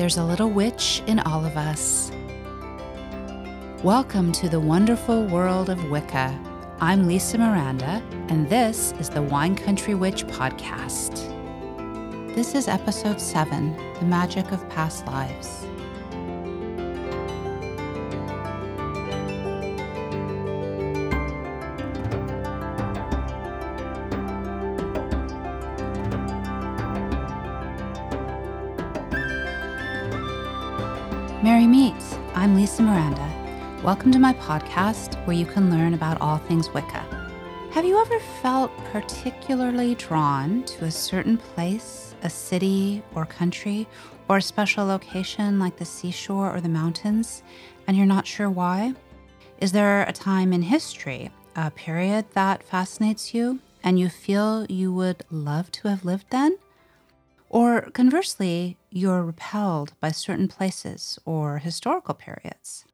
there's a little witch in all of us. Welcome to the wonderful world of Wicca. I'm Lisa Miranda, and this is the Wine Country Witch podcast. This is episode 7 The Magick of Past Lives. Lisa Miranda. Welcome to my podcast where you can learn about all things Wicca. Have you ever felt particularly drawn to a certain place, a city or country, or a special location like the seashore or the mountains, and you're not sure why? Is there a time in history, a period that fascinates you, and you feel you would love to have lived then? Or conversely, you're repelled by certain places or historical periods,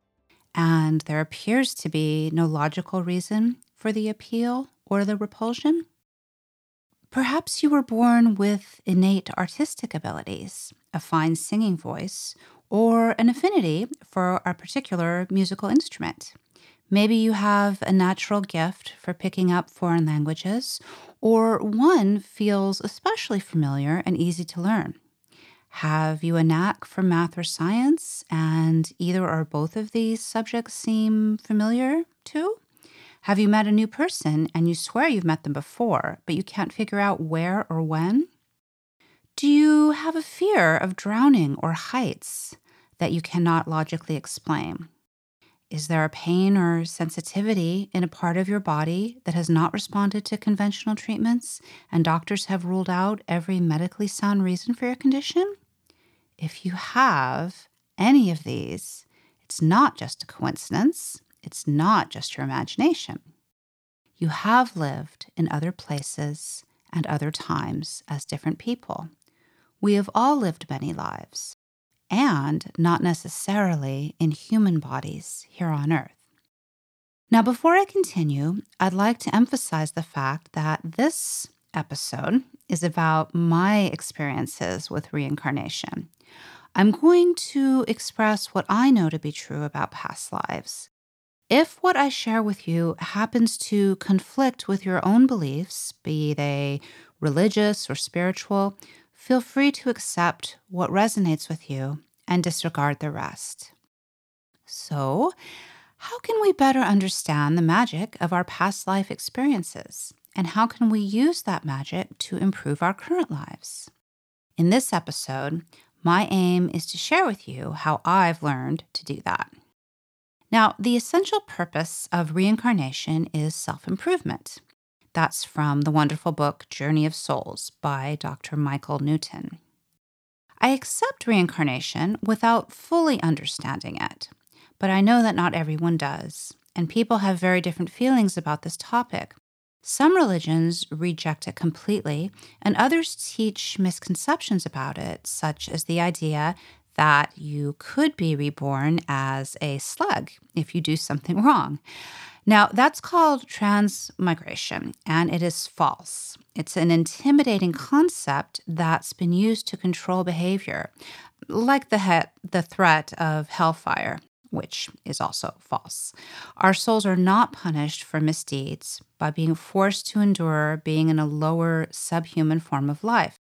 and there appears to be no logical reason for the appeal or the repulsion. Perhaps you were born with innate artistic abilities, a fine singing voice, or an affinity for a particular musical instrument. Maybe you have a natural gift for picking up foreign languages, or one feels especially familiar and easy to learn. Have you a knack for math or science, and either or both of these subjects seem familiar too? Have you met a new person and you swear you've met them before, but you can't figure out where or when? Do you have a fear of drowning or heights that you cannot logically explain? Is there a pain or sensitivity in a part of your body that has not responded to conventional treatments and doctors have ruled out every medically sound reason for your condition? If you have any of these, it's not just a coincidence, it's not just your imagination. You have lived in other places and other times as different people. We have all lived many lives and not necessarily in human bodies here on Earth. Now, before I continue, I'd like to emphasize the fact that this episode is about my experiences with reincarnation. I'm going to express what I know to be true about past lives. If what I share with you happens to conflict with your own beliefs, be they religious or spiritual, feel free to accept what resonates with you and disregard the rest. So, how can we better understand the magic of our past life experiences? And how can we use that magic to improve our current lives? In this episode, my aim is to share with you how I've learned to do that. Now, the essential purpose of reincarnation is self improvement. That's from the wonderful book Journey of Souls by Dr. Michael Newton. I accept reincarnation without fully understanding it, but I know that not everyone does, and people have very different feelings about this topic. Some religions reject it completely, and others teach misconceptions about it, such as the idea that you could be reborn as a slug if you do something wrong. Now, that's called transmigration, and it is false. It's an intimidating concept that's been used to control behavior, like the, he- the threat of hellfire, which is also false. Our souls are not punished for misdeeds by being forced to endure being in a lower subhuman form of life.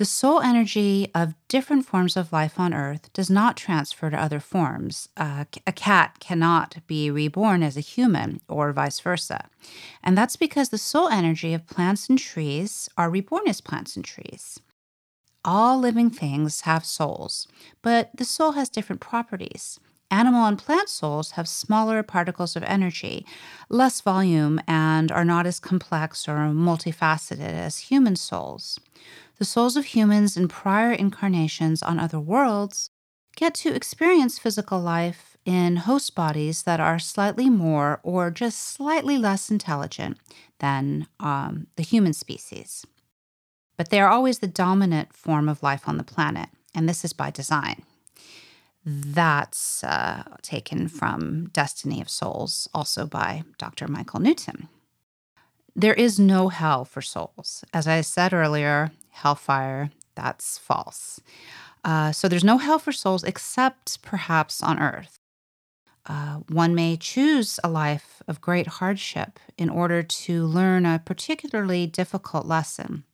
The soul energy of different forms of life on Earth does not transfer to other forms. Uh, a cat cannot be reborn as a human, or vice versa. And that's because the soul energy of plants and trees are reborn as plants and trees. All living things have souls, but the soul has different properties. Animal and plant souls have smaller particles of energy, less volume, and are not as complex or multifaceted as human souls the souls of humans in prior incarnations on other worlds get to experience physical life in host bodies that are slightly more or just slightly less intelligent than um, the human species. But they are always the dominant form of life on the planet, and this is by design. That's uh, taken from Destiny of Souls, also by Dr. Michael Newton. There is no hell for souls. As I said earlier, hellfire, that's false. Uh, so there's no hell for souls except perhaps on earth. Uh, one may choose a life of great hardship in order to learn a particularly difficult lesson.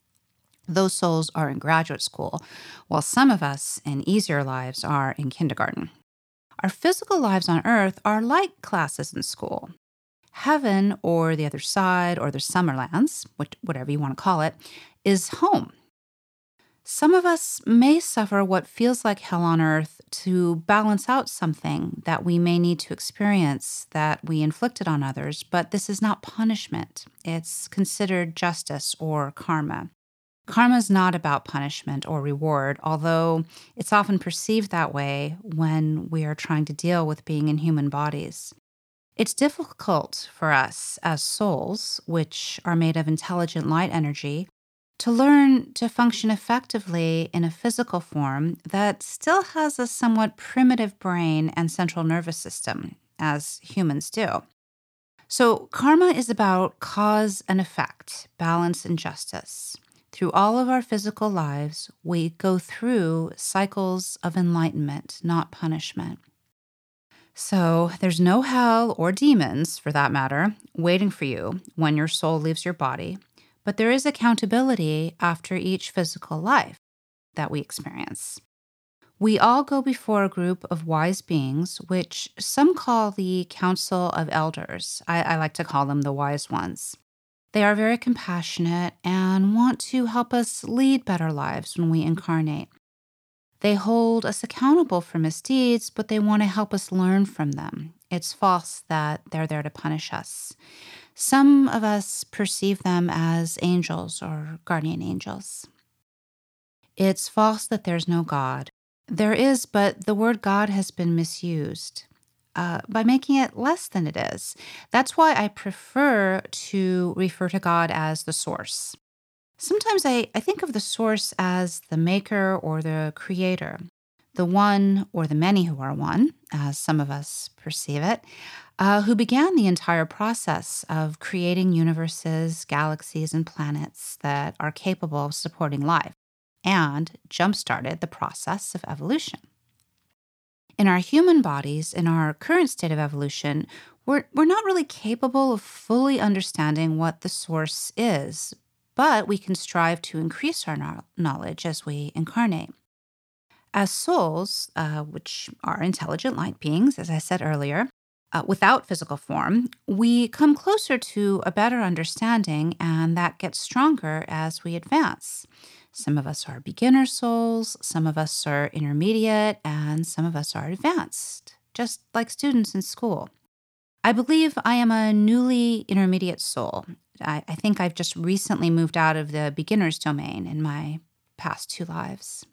Those souls are in graduate school, while some of us in easier lives are in kindergarten. Our physical lives on earth are like classes in school. Heaven, or the other side, or the summerlands, whatever you want to call it, is home. Some of us may suffer what feels like hell on earth to balance out something that we may need to experience that we inflicted on others, but this is not punishment. It's considered justice or karma. Karma is not about punishment or reward, although it's often perceived that way when we are trying to deal with being in human bodies. It's difficult for us as souls, which are made of intelligent light energy, to learn to function effectively in a physical form that still has a somewhat primitive brain and central nervous system, as humans do. So, karma is about cause and effect, balance and justice. Through all of our physical lives, we go through cycles of enlightenment, not punishment. So, there's no hell or demons, for that matter, waiting for you when your soul leaves your body, but there is accountability after each physical life that we experience. We all go before a group of wise beings, which some call the Council of Elders. I, I like to call them the wise ones. They are very compassionate and want to help us lead better lives when we incarnate. They hold us accountable for misdeeds, but they want to help us learn from them. It's false that they're there to punish us. Some of us perceive them as angels or guardian angels. It's false that there's no God. There is, but the word God has been misused uh, by making it less than it is. That's why I prefer to refer to God as the source. Sometimes I, I think of the source as the maker or the creator, the one or the many who are one, as some of us perceive it, uh, who began the entire process of creating universes, galaxies, and planets that are capable of supporting life and jump started the process of evolution. In our human bodies, in our current state of evolution, we're, we're not really capable of fully understanding what the source is, but we can strive to increase our knowledge as we incarnate. As souls, uh, which are intelligent light beings, as I said earlier, uh, without physical form, we come closer to a better understanding, and that gets stronger as we advance. Some of us are beginner souls, some of us are intermediate, and some of us are advanced, just like students in school. I believe I am a newly intermediate soul. I, I think I've just recently moved out of the beginner's domain in my past two lives.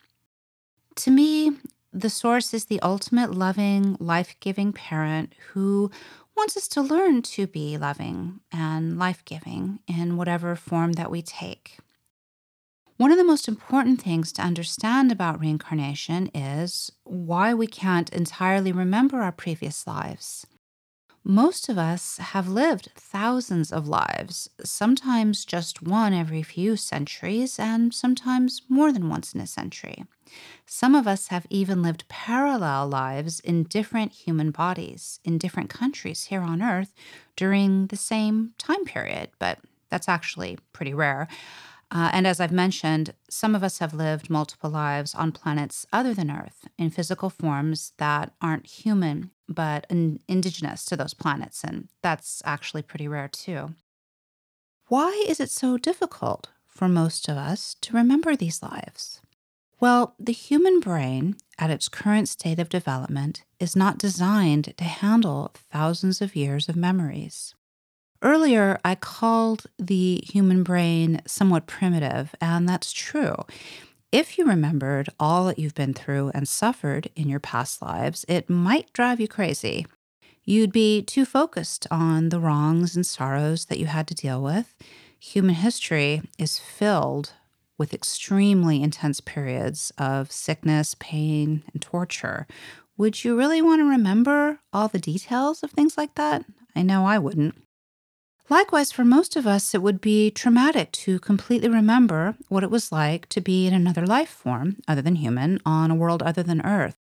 To me, the Source is the ultimate loving, life giving parent who wants us to learn to be loving and life giving in whatever form that we take. One of the most important things to understand about reincarnation is why we can't entirely remember our previous lives. Most of us have lived thousands of lives, sometimes just one every few centuries, and sometimes more than once in a century. Some of us have even lived parallel lives in different human bodies in different countries here on Earth during the same time period, but that's actually pretty rare. Uh, and as I've mentioned, some of us have lived multiple lives on planets other than Earth in physical forms that aren't human, but in, indigenous to those planets. And that's actually pretty rare too. Why is it so difficult for most of us to remember these lives? Well, the human brain, at its current state of development, is not designed to handle thousands of years of memories. Earlier, I called the human brain somewhat primitive, and that's true. If you remembered all that you've been through and suffered in your past lives, it might drive you crazy. You'd be too focused on the wrongs and sorrows that you had to deal with. Human history is filled with extremely intense periods of sickness, pain, and torture. Would you really want to remember all the details of things like that? I know I wouldn't. Likewise, for most of us, it would be traumatic to completely remember what it was like to be in another life form, other than human, on a world other than Earth.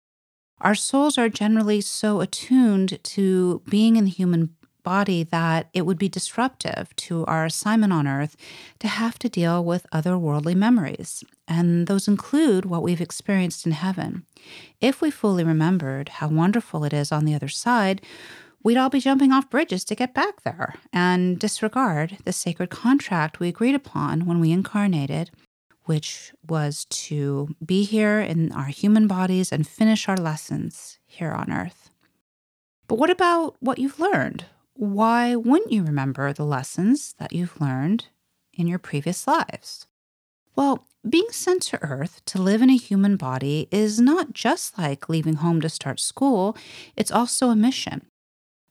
Our souls are generally so attuned to being in the human body that it would be disruptive to our assignment on Earth to have to deal with otherworldly memories. And those include what we've experienced in heaven. If we fully remembered how wonderful it is on the other side, we'd all be jumping off bridges to get back there and disregard the sacred contract we agreed upon when we incarnated, which was to be here in our human bodies and finish our lessons here on earth. But what about what you've learned? Why wouldn't you remember the lessons that you've learned in your previous lives? Well, being sent to Earth to live in a human body is not just like leaving home to start school, it's also a mission.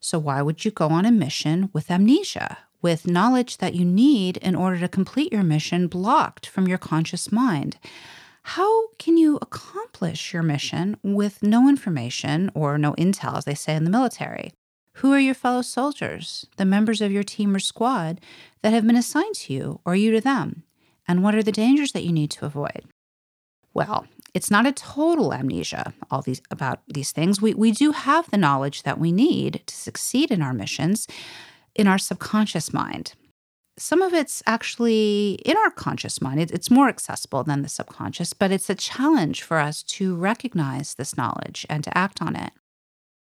So, why would you go on a mission with amnesia, with knowledge that you need in order to complete your mission blocked from your conscious mind? How can you accomplish your mission with no information or no intel, as they say in the military? Who are your fellow soldiers, the members of your team or squad that have been assigned to you, or you to them? And what are the dangers that you need to avoid? Well, it's not a total amnesia all these about these things. We we do have the knowledge that we need to succeed in our missions in our subconscious mind. Some of it's actually in our conscious mind. It, it's more accessible than the subconscious, but it's a challenge for us to recognize this knowledge and to act on it.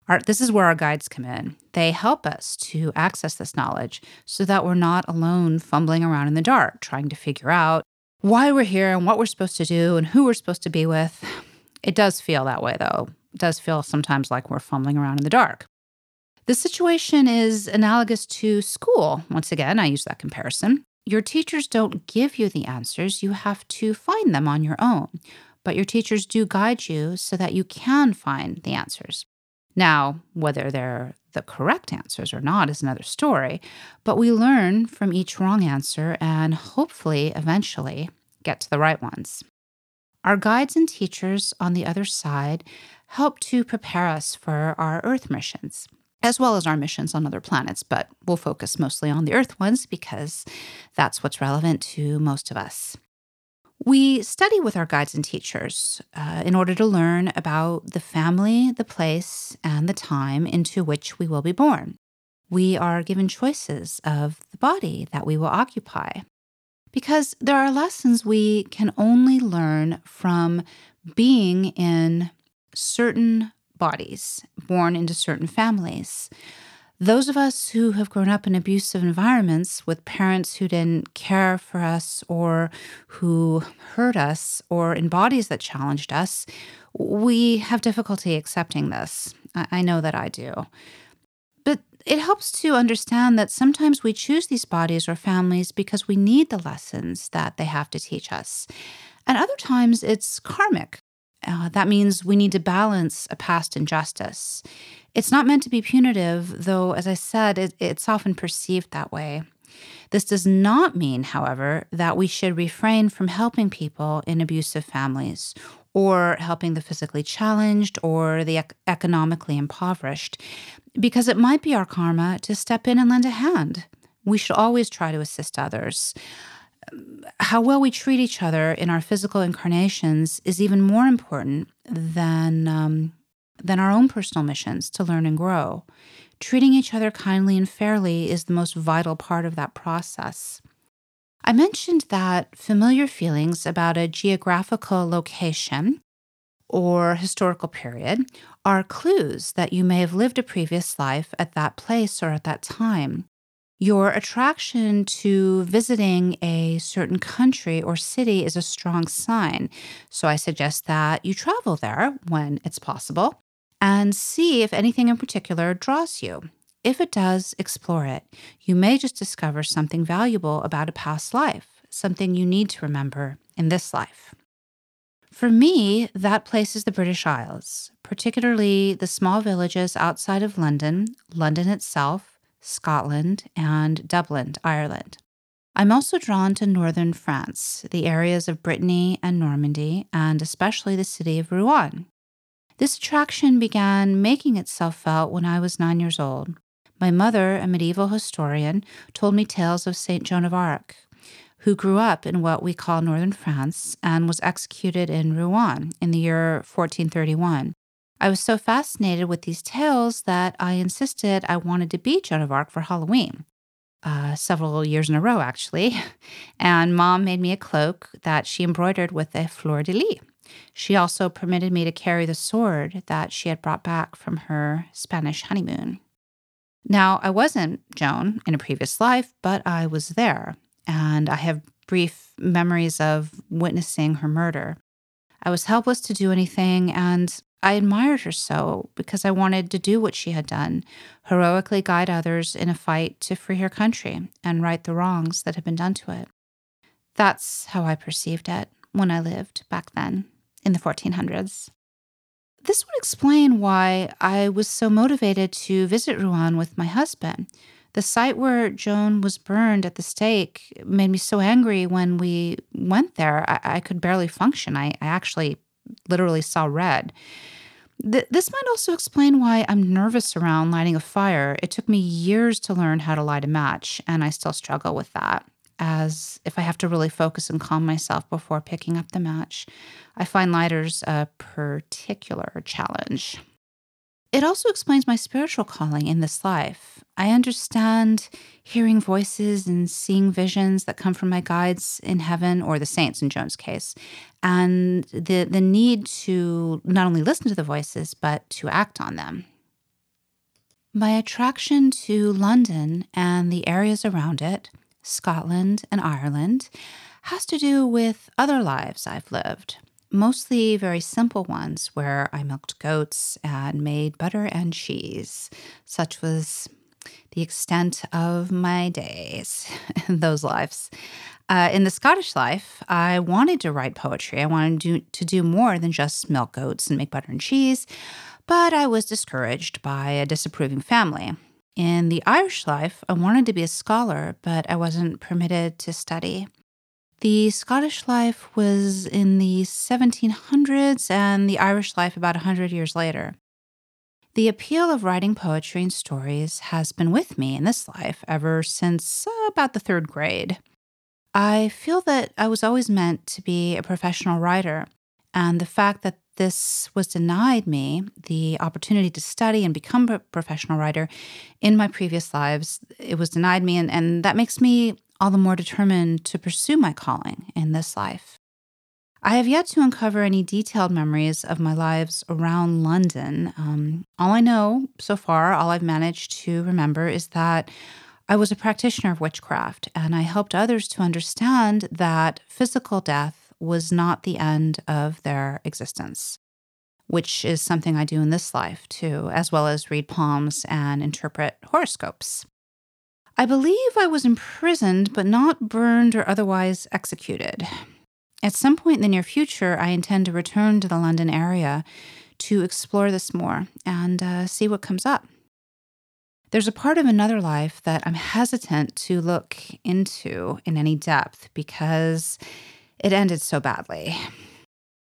Our, this is where our guides come in. They help us to access this knowledge so that we're not alone fumbling around in the dark, trying to figure out why we're here and what we're supposed to do and who we're supposed to be with. It does feel that way, though. It does feel sometimes like we're fumbling around in the dark. The situation is analogous to school. Once again, I use that comparison. Your teachers don't give you the answers, you have to find them on your own. But your teachers do guide you so that you can find the answers. Now, whether they're the correct answers or not is another story, but we learn from each wrong answer and hopefully eventually get to the right ones. Our guides and teachers on the other side help to prepare us for our Earth missions, as well as our missions on other planets, but we'll focus mostly on the Earth ones because that's what's relevant to most of us. We study with our guides and teachers uh, in order to learn about the family, the place, and the time into which we will be born. We are given choices of the body that we will occupy because there are lessons we can only learn from being in certain bodies, born into certain families. Those of us who have grown up in abusive environments with parents who didn't care for us or who hurt us or in bodies that challenged us, we have difficulty accepting this. I know that I do. But it helps to understand that sometimes we choose these bodies or families because we need the lessons that they have to teach us. And other times it's karmic. Uh, that means we need to balance a past injustice. It's not meant to be punitive, though, as I said, it, it's often perceived that way. This does not mean, however, that we should refrain from helping people in abusive families or helping the physically challenged or the ec- economically impoverished, because it might be our karma to step in and lend a hand. We should always try to assist others. How well we treat each other in our physical incarnations is even more important than um, than our own personal missions to learn and grow. Treating each other kindly and fairly is the most vital part of that process. I mentioned that familiar feelings about a geographical location or historical period are clues that you may have lived a previous life at that place or at that time. Your attraction to visiting a certain country or city is a strong sign. So I suggest that you travel there when it's possible and see if anything in particular draws you. If it does, explore it. You may just discover something valuable about a past life, something you need to remember in this life. For me, that place is the British Isles, particularly the small villages outside of London, London itself, Scotland, and Dublin, Ireland. I'm also drawn to northern France, the areas of Brittany and Normandy, and especially the city of Rouen. This attraction began making itself felt when I was nine years old. My mother, a medieval historian, told me tales of Saint Joan of Arc, who grew up in what we call northern France and was executed in Rouen in the year 1431. I was so fascinated with these tales that I insisted I wanted to be Joan of Arc for Halloween. Uh, several years in a row, actually. And mom made me a cloak that she embroidered with a fleur de lis. She also permitted me to carry the sword that she had brought back from her Spanish honeymoon. Now, I wasn't Joan in a previous life, but I was there, and I have brief memories of witnessing her murder. I was helpless to do anything, and I admired her so because I wanted to do what she had done heroically guide others in a fight to free her country and right the wrongs that had been done to it. That's how I perceived it when I lived back then in the 1400s. This would explain why I was so motivated to visit Rouen with my husband. The site where Joan was burned at the stake made me so angry when we went there. I, I could barely function. I, I actually literally saw red. Th- this might also explain why I'm nervous around lighting a fire. It took me years to learn how to light a match, and I still struggle with that. As if I have to really focus and calm myself before picking up the match, I find lighters a particular challenge. It also explains my spiritual calling in this life. I understand hearing voices and seeing visions that come from my guides in heaven or the saints in Joan's case, and the, the need to not only listen to the voices, but to act on them. My attraction to London and the areas around it, Scotland and Ireland, has to do with other lives I've lived mostly very simple ones where I milked goats and made butter and cheese. Such was the extent of my days in those lives. Uh, in the Scottish life, I wanted to write poetry. I wanted to do, to do more than just milk goats and make butter and cheese, but I was discouraged by a disapproving family. In the Irish life, I wanted to be a scholar, but I wasn't permitted to study. The Scottish life was in the 1700s and the Irish life about 100 years later. The appeal of writing poetry and stories has been with me in this life ever since uh, about the third grade. I feel that I was always meant to be a professional writer, and the fact that this was denied me the opportunity to study and become a professional writer in my previous lives, it was denied me, and, and that makes me all the more determined to pursue my calling in this life. I have yet to uncover any detailed memories of my lives around London. Um, all I know so far, all I've managed to remember, is that I was a practitioner of witchcraft and I helped others to understand that physical death was not the end of their existence, which is something I do in this life too, as well as read palms and interpret horoscopes. I believe I was imprisoned, but not burned or otherwise executed. At some point in the near future, I intend to return to the London area to explore this more and uh, see what comes up. There's a part of another life that I'm hesitant to look into in any depth because it ended so badly.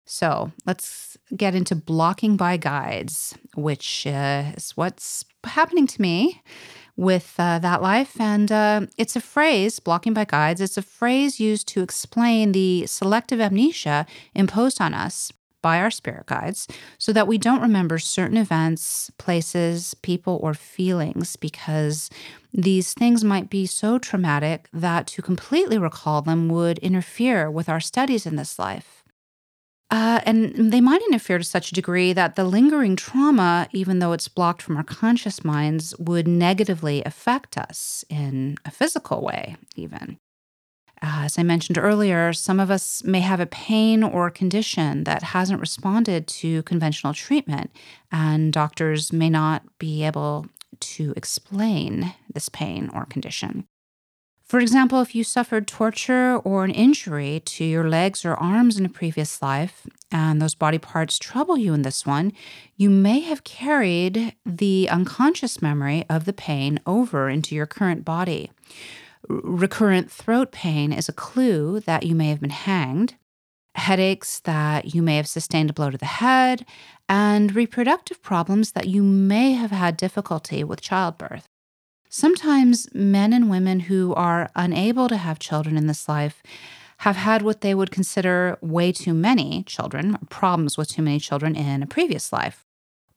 So let's get into blocking by guides, which uh, is what's happening to me with uh, that life. And uh, it's a phrase, blocking by guides, it's a phrase used to explain the selective amnesia imposed on us by our spirit guides so that we don't remember certain events, places, people, or feelings because these things might be so traumatic that to completely recall them would interfere with our studies in this life. Uh, and they might interfere to such a degree that the lingering trauma, even though it's blocked from our conscious minds, would negatively affect us in a physical way, even. Uh, as I mentioned earlier, some of us may have a pain or condition that hasn't responded to conventional treatment, and doctors may not be able to explain this pain or condition. For example, if you suffered torture or an injury to your legs or arms in a previous life, and those body parts trouble you in this one, you may have carried the unconscious memory of the pain over into your current body. recurrent throat pain is a clue that you may have been hanged, headaches that you may have sustained a blow to the head, and reproductive problems that you may have had difficulty with childbirth. Sometimes men and women who are unable to have children in this life have had what they would consider way too many children, problems with too many children in a previous life.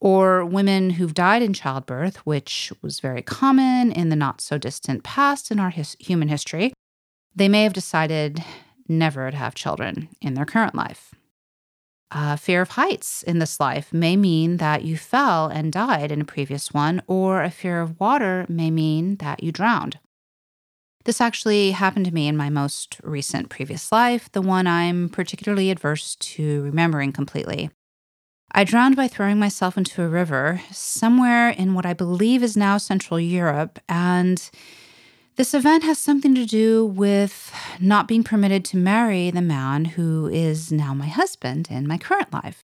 Or women who've died in childbirth, which was very common in the not so distant past in our his- human history. They may have decided never to have children in their current life. Uh, fear of heights in this life may mean that you fell and died in a previous one, or a fear of water may mean that you drowned. This actually happened to me in my most recent previous life, the one I'm particularly adverse to remembering completely. I drowned by throwing myself into a river somewhere in what I believe is now Central Europe, and this event has something to do with not being permitted to marry the man who is now my husband in my current life.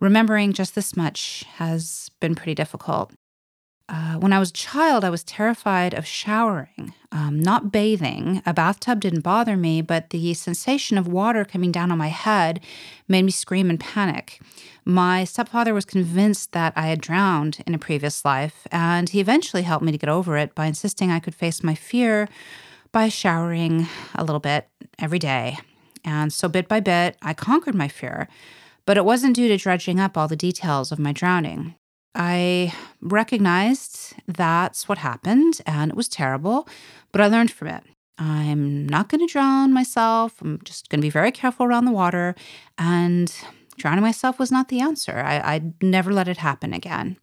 Remembering just this much has been pretty difficult. Uh, when I was a child, I was terrified of showering, um, not bathing. A bathtub didn't bother me, but the sensation of water coming down on my head made me scream and panic. My stepfather was convinced that I had drowned in a previous life, and he eventually helped me to get over it by insisting I could face my fear by showering a little bit every day. And so, bit by bit, I conquered my fear. But it wasn't due to dredging up all the details of my drowning. I recognized that's what happened and it was terrible, but I learned from it. I'm not going to drown myself. I'm just going to be very careful around the water. And drowning myself was not the answer. I, would never let it happen again.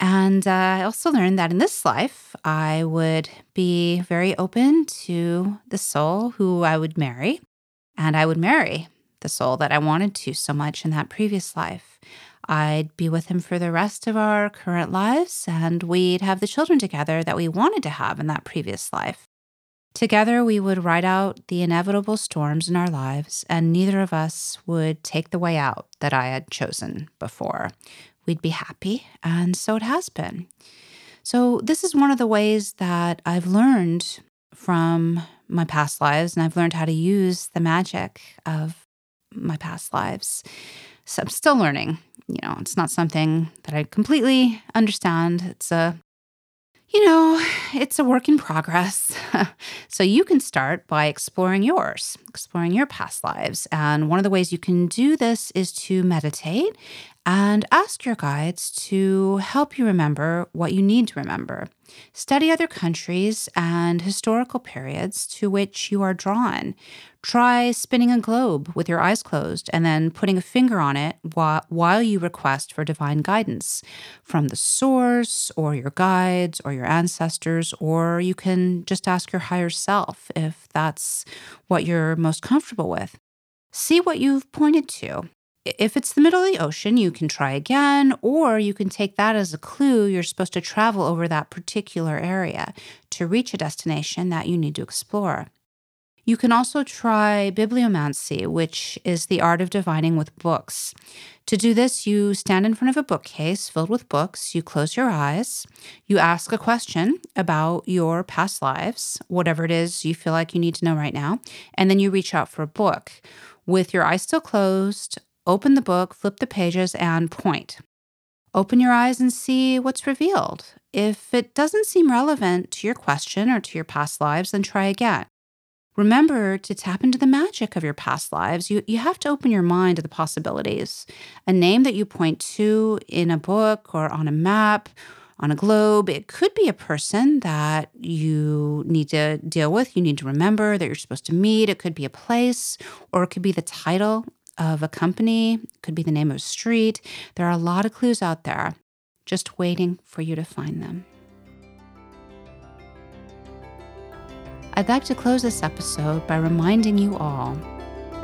And uh, I also learned that in this life, I would be very open to the soul who I would marry. And I would marry the soul that I wanted to so much in that previous life. I'd be with him for the rest of our current lives, and we'd have the children together that we wanted to have in that previous life. Together, we would ride out the inevitable storms in our lives, and neither of us would take the way out that I had chosen before. We'd be happy, and so it has been. So, this is one of the ways that I've learned from my past lives, and I've learned how to use the magic of my past lives. So I'm still learning. You know, it's not something that I completely understand. It's a, you know, it's a work in progress. so you can start by exploring yours, exploring your past lives. And one of the ways you can do this is to meditate and ask your guides to help you remember what you need to remember. Study other countries and historical periods to which you are drawn. Try spinning a globe with your eyes closed and then putting a finger on it while you request for divine guidance from the source or your guides or your ancestors, or you can just ask your higher self if that's what you're most comfortable with. See what you've pointed to if it's the middle of the ocean, you can try again, or you can take that as a clue you're supposed to travel over that particular area to reach a destination that you need to explore. You can also try bibliomancy, which is the art of divining with books. To do this, you stand in front of a bookcase filled with books, you close your eyes, you ask a question about your past lives, whatever it is you feel like you need to know right now, and then you reach out for a book. With your eyes still closed, Open the book, flip the pages, and point. Open your eyes and see what's revealed. If it doesn't seem relevant to your question or to your past lives, then try again. Remember to tap into the magic of your past lives. You, you have to open your mind to the possibilities. A name that you point to in a book or on a map, on a globe, it could be a person that you need to deal with, you need to remember that you're supposed to meet. It could be a place, or it could be the title of a company, could be the name of a street. There are a lot of clues out there just waiting for you to find them. I'd like to close this episode by reminding you all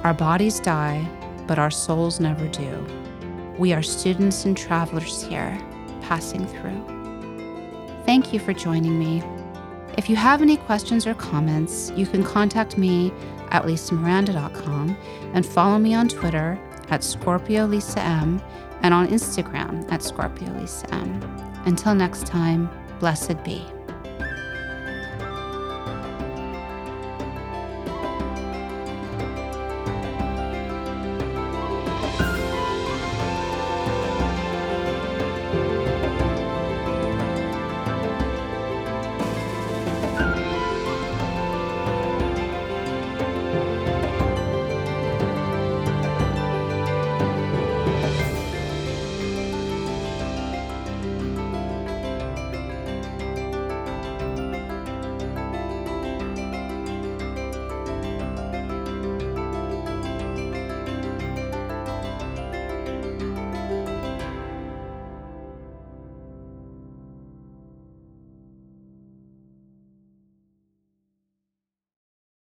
our bodies die, but our souls never do. We are students and travelers here, passing through. Thank you for joining me. If you have any questions or comments, you can contact me at lisamiranda.com and follow me on Twitter at Scorpio Lisa M and on Instagram at Scorpio Lisa M. Until next time, blessed be.